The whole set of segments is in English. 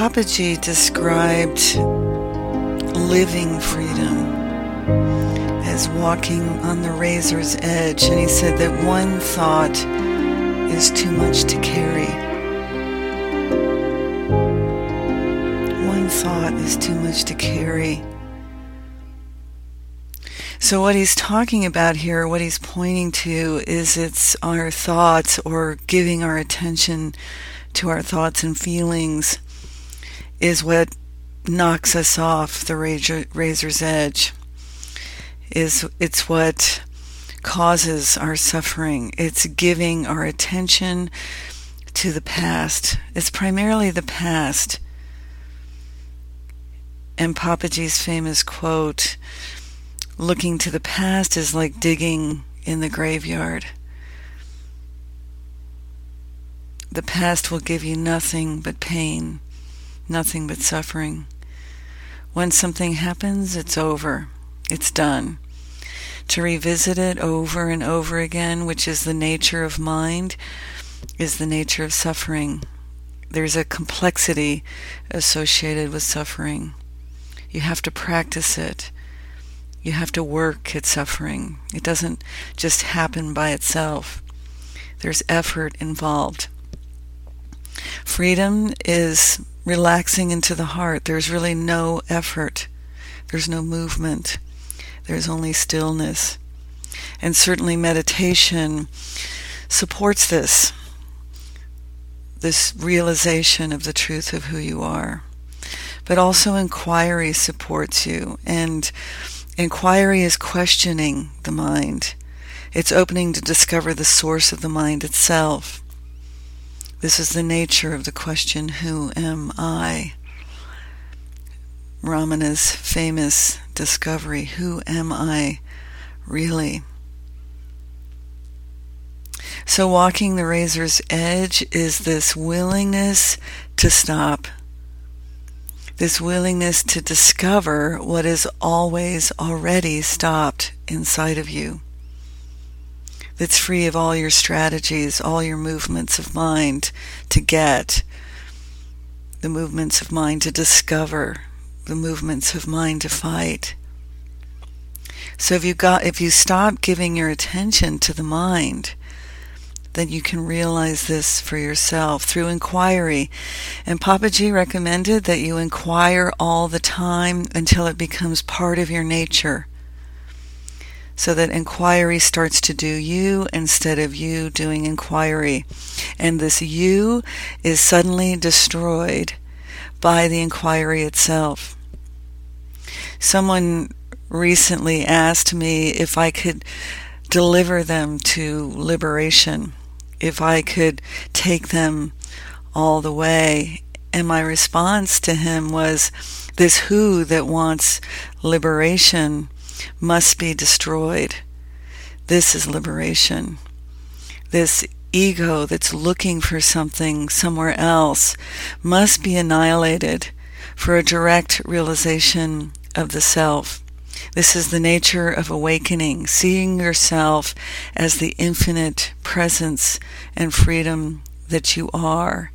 Papaji described living freedom as walking on the razor's edge, and he said that one thought is too much to carry. One thought is too much to carry. So, what he's talking about here, what he's pointing to, is it's our thoughts or giving our attention to our thoughts and feelings is what knocks us off the razor, razor's edge. Is it's what causes our suffering. It's giving our attention to the past. It's primarily the past. And Papaji's famous quote looking to the past is like digging in the graveyard. The past will give you nothing but pain, nothing but suffering. When something happens, it's over, it's done. To revisit it over and over again, which is the nature of mind, is the nature of suffering. There's a complexity associated with suffering. You have to practice it. You have to work at suffering. It doesn't just happen by itself. There's effort involved. Freedom is relaxing into the heart. There's really no effort. There's no movement. There's only stillness. And certainly meditation supports this, this realization of the truth of who you are. But also inquiry supports you. And Inquiry is questioning the mind. It's opening to discover the source of the mind itself. This is the nature of the question, Who am I? Ramana's famous discovery, Who am I really? So, walking the razor's edge is this willingness to stop this willingness to discover what is always already stopped inside of you. That's free of all your strategies, all your movements of mind to get, the movements of mind to discover, the movements of mind to fight. So if you got if you stop giving your attention to the mind, then you can realize this for yourself through inquiry. And Papaji recommended that you inquire all the time until it becomes part of your nature. So that inquiry starts to do you instead of you doing inquiry. And this you is suddenly destroyed by the inquiry itself. Someone recently asked me if I could deliver them to liberation if I could take them all the way. And my response to him was this who that wants liberation must be destroyed. This is liberation. This ego that's looking for something somewhere else must be annihilated for a direct realization of the self. This is the nature of awakening, seeing yourself as the infinite presence and freedom that you are.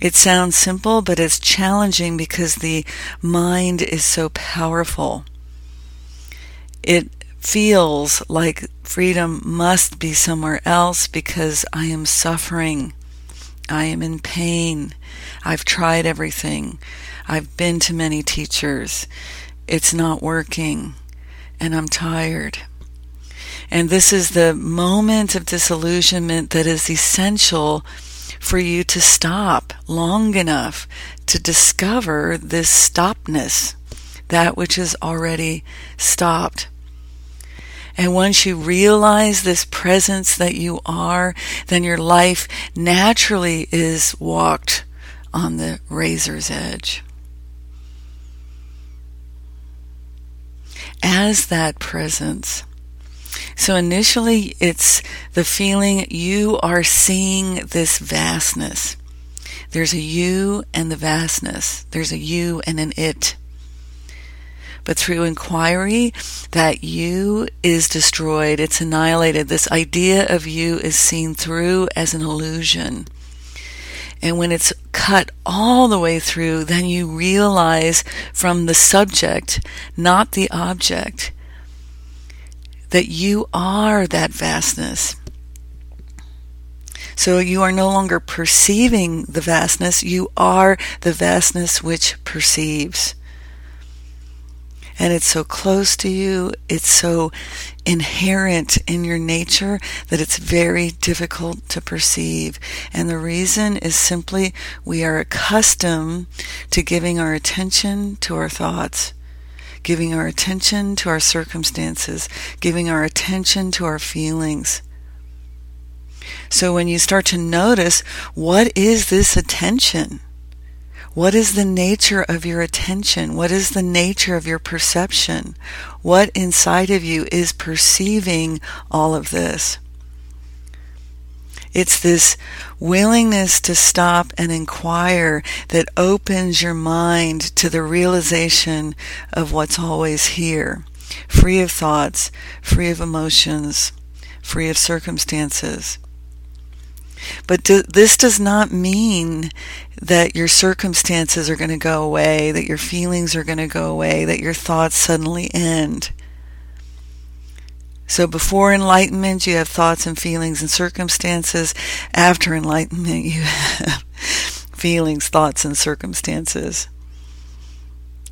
It sounds simple, but it's challenging because the mind is so powerful. It feels like freedom must be somewhere else because I am suffering. I am in pain. I've tried everything. I've been to many teachers it's not working and I'm tired. And this is the moment of disillusionment that is essential for you to stop long enough to discover this stopness, that which is already stopped. And once you realize this presence that you are, then your life naturally is walked on the razor's edge. as that presence. So initially, it's the feeling you are seeing this vastness. There's a you and the vastness. There's a you and an it. But through inquiry, that you is destroyed. It's annihilated. This idea of you is seen through as an illusion. And when it's cut all the way through, then you realize from the subject, not the object, that you are that vastness. So you are no longer perceiving the vastness, you are the vastness which perceives. And it's so close to you, it's so inherent in your nature that it's very difficult to perceive. And the reason is simply we are accustomed to giving our attention to our thoughts giving our attention to our circumstances, giving our attention to our feelings. So when you start to notice, what is this attention? What is the nature of your attention? What is the nature of your perception? What inside of you is perceiving all of this? It's this willingness to stop and inquire that opens your mind to the realization of what's always here, free of thoughts, free of emotions, free of circumstances. But do, this does not mean that your circumstances are going to go away, that your feelings are going to go away, that your thoughts suddenly end. So before enlightenment, you have thoughts and feelings and circumstances. After enlightenment, you have feelings, thoughts, and circumstances.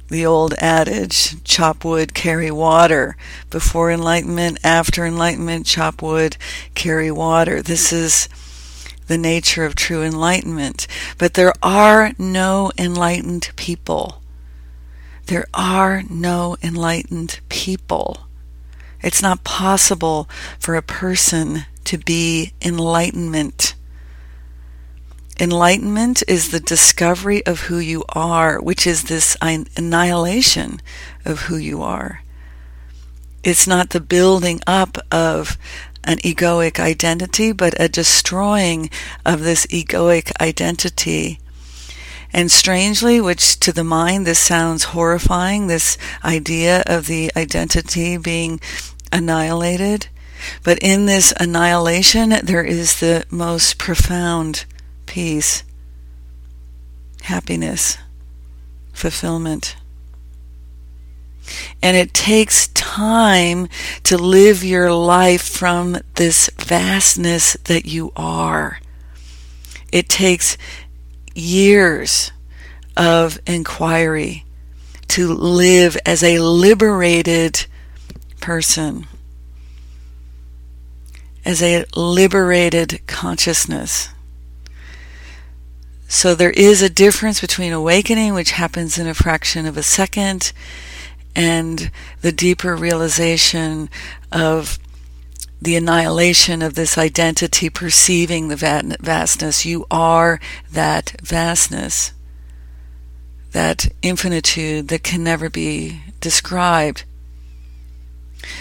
The old adage, chop wood, carry water. Before enlightenment, after enlightenment, chop wood, carry water. This is the nature of true enlightenment. But there are no enlightened people. There are no enlightened people. It's not possible for a person to be enlightenment. Enlightenment is the discovery of who you are, which is this annihilation of who you are. It's not the building up of an egoic identity, but a destroying of this egoic identity. And strangely, which to the mind this sounds horrifying, this idea of the identity being annihilated. But in this annihilation, there is the most profound peace, happiness, fulfillment. And it takes time to live your life from this vastness that you are. It takes years of inquiry to live as a liberated person as a liberated consciousness. So there is a difference between awakening, which happens in a fraction of a second, and the deeper realization of the annihilation of this identity, perceiving the vastness. You are that vastness, that infinitude that can never be described.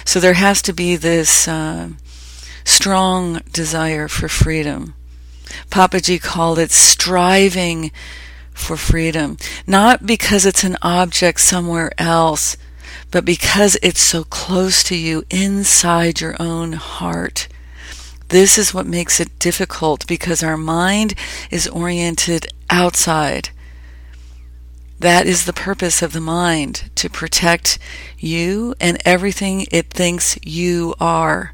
So there has to be this uh, strong desire for freedom. Papaji called it striving for freedom, not because it's an object somewhere else, but because it's so close to you inside your own heart. This is what makes it difficult because our mind is oriented outside. That is the purpose of the mind, to protect you and everything it thinks you are.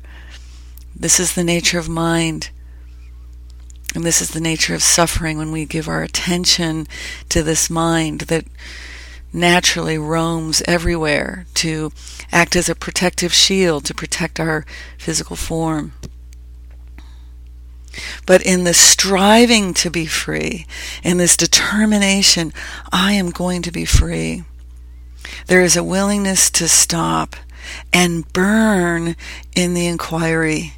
This is the nature of mind. And this is the nature of suffering when we give our attention to this mind that naturally roams everywhere to act as a protective shield to protect our physical form. But in the striving to be free, in this determination, I am going to be free, there is a willingness to stop and burn in the inquiry.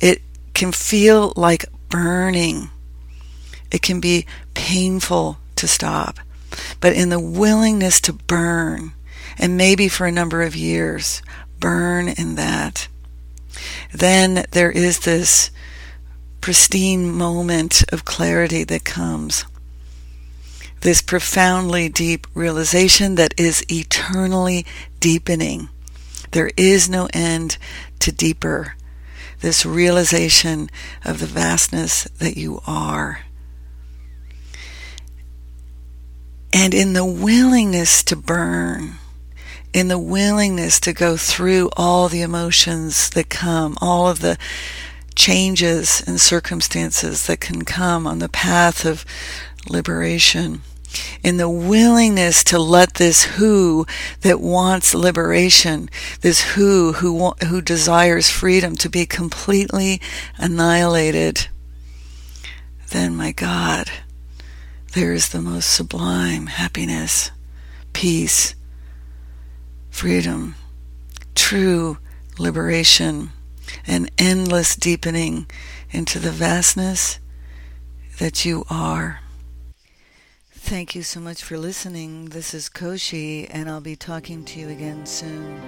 It can feel like burning. It can be painful to stop. But in the willingness to burn, and maybe for a number of years, burn in that, then there is this pristine moment of clarity that comes. This profoundly deep realization that is eternally deepening. There is no end to deeper this realization of the vastness that you are. And in the willingness to burn, in the willingness to go through all the emotions that come, all of the changes and circumstances that can come on the path of liberation in the willingness to let this who that wants liberation, this who who who desires freedom to be completely annihilated, then my God, there is the most sublime happiness, peace, freedom, true liberation, an endless deepening into the vastness that you are. Thank you so much for listening. This is Koshi, and I'll be talking to you again soon.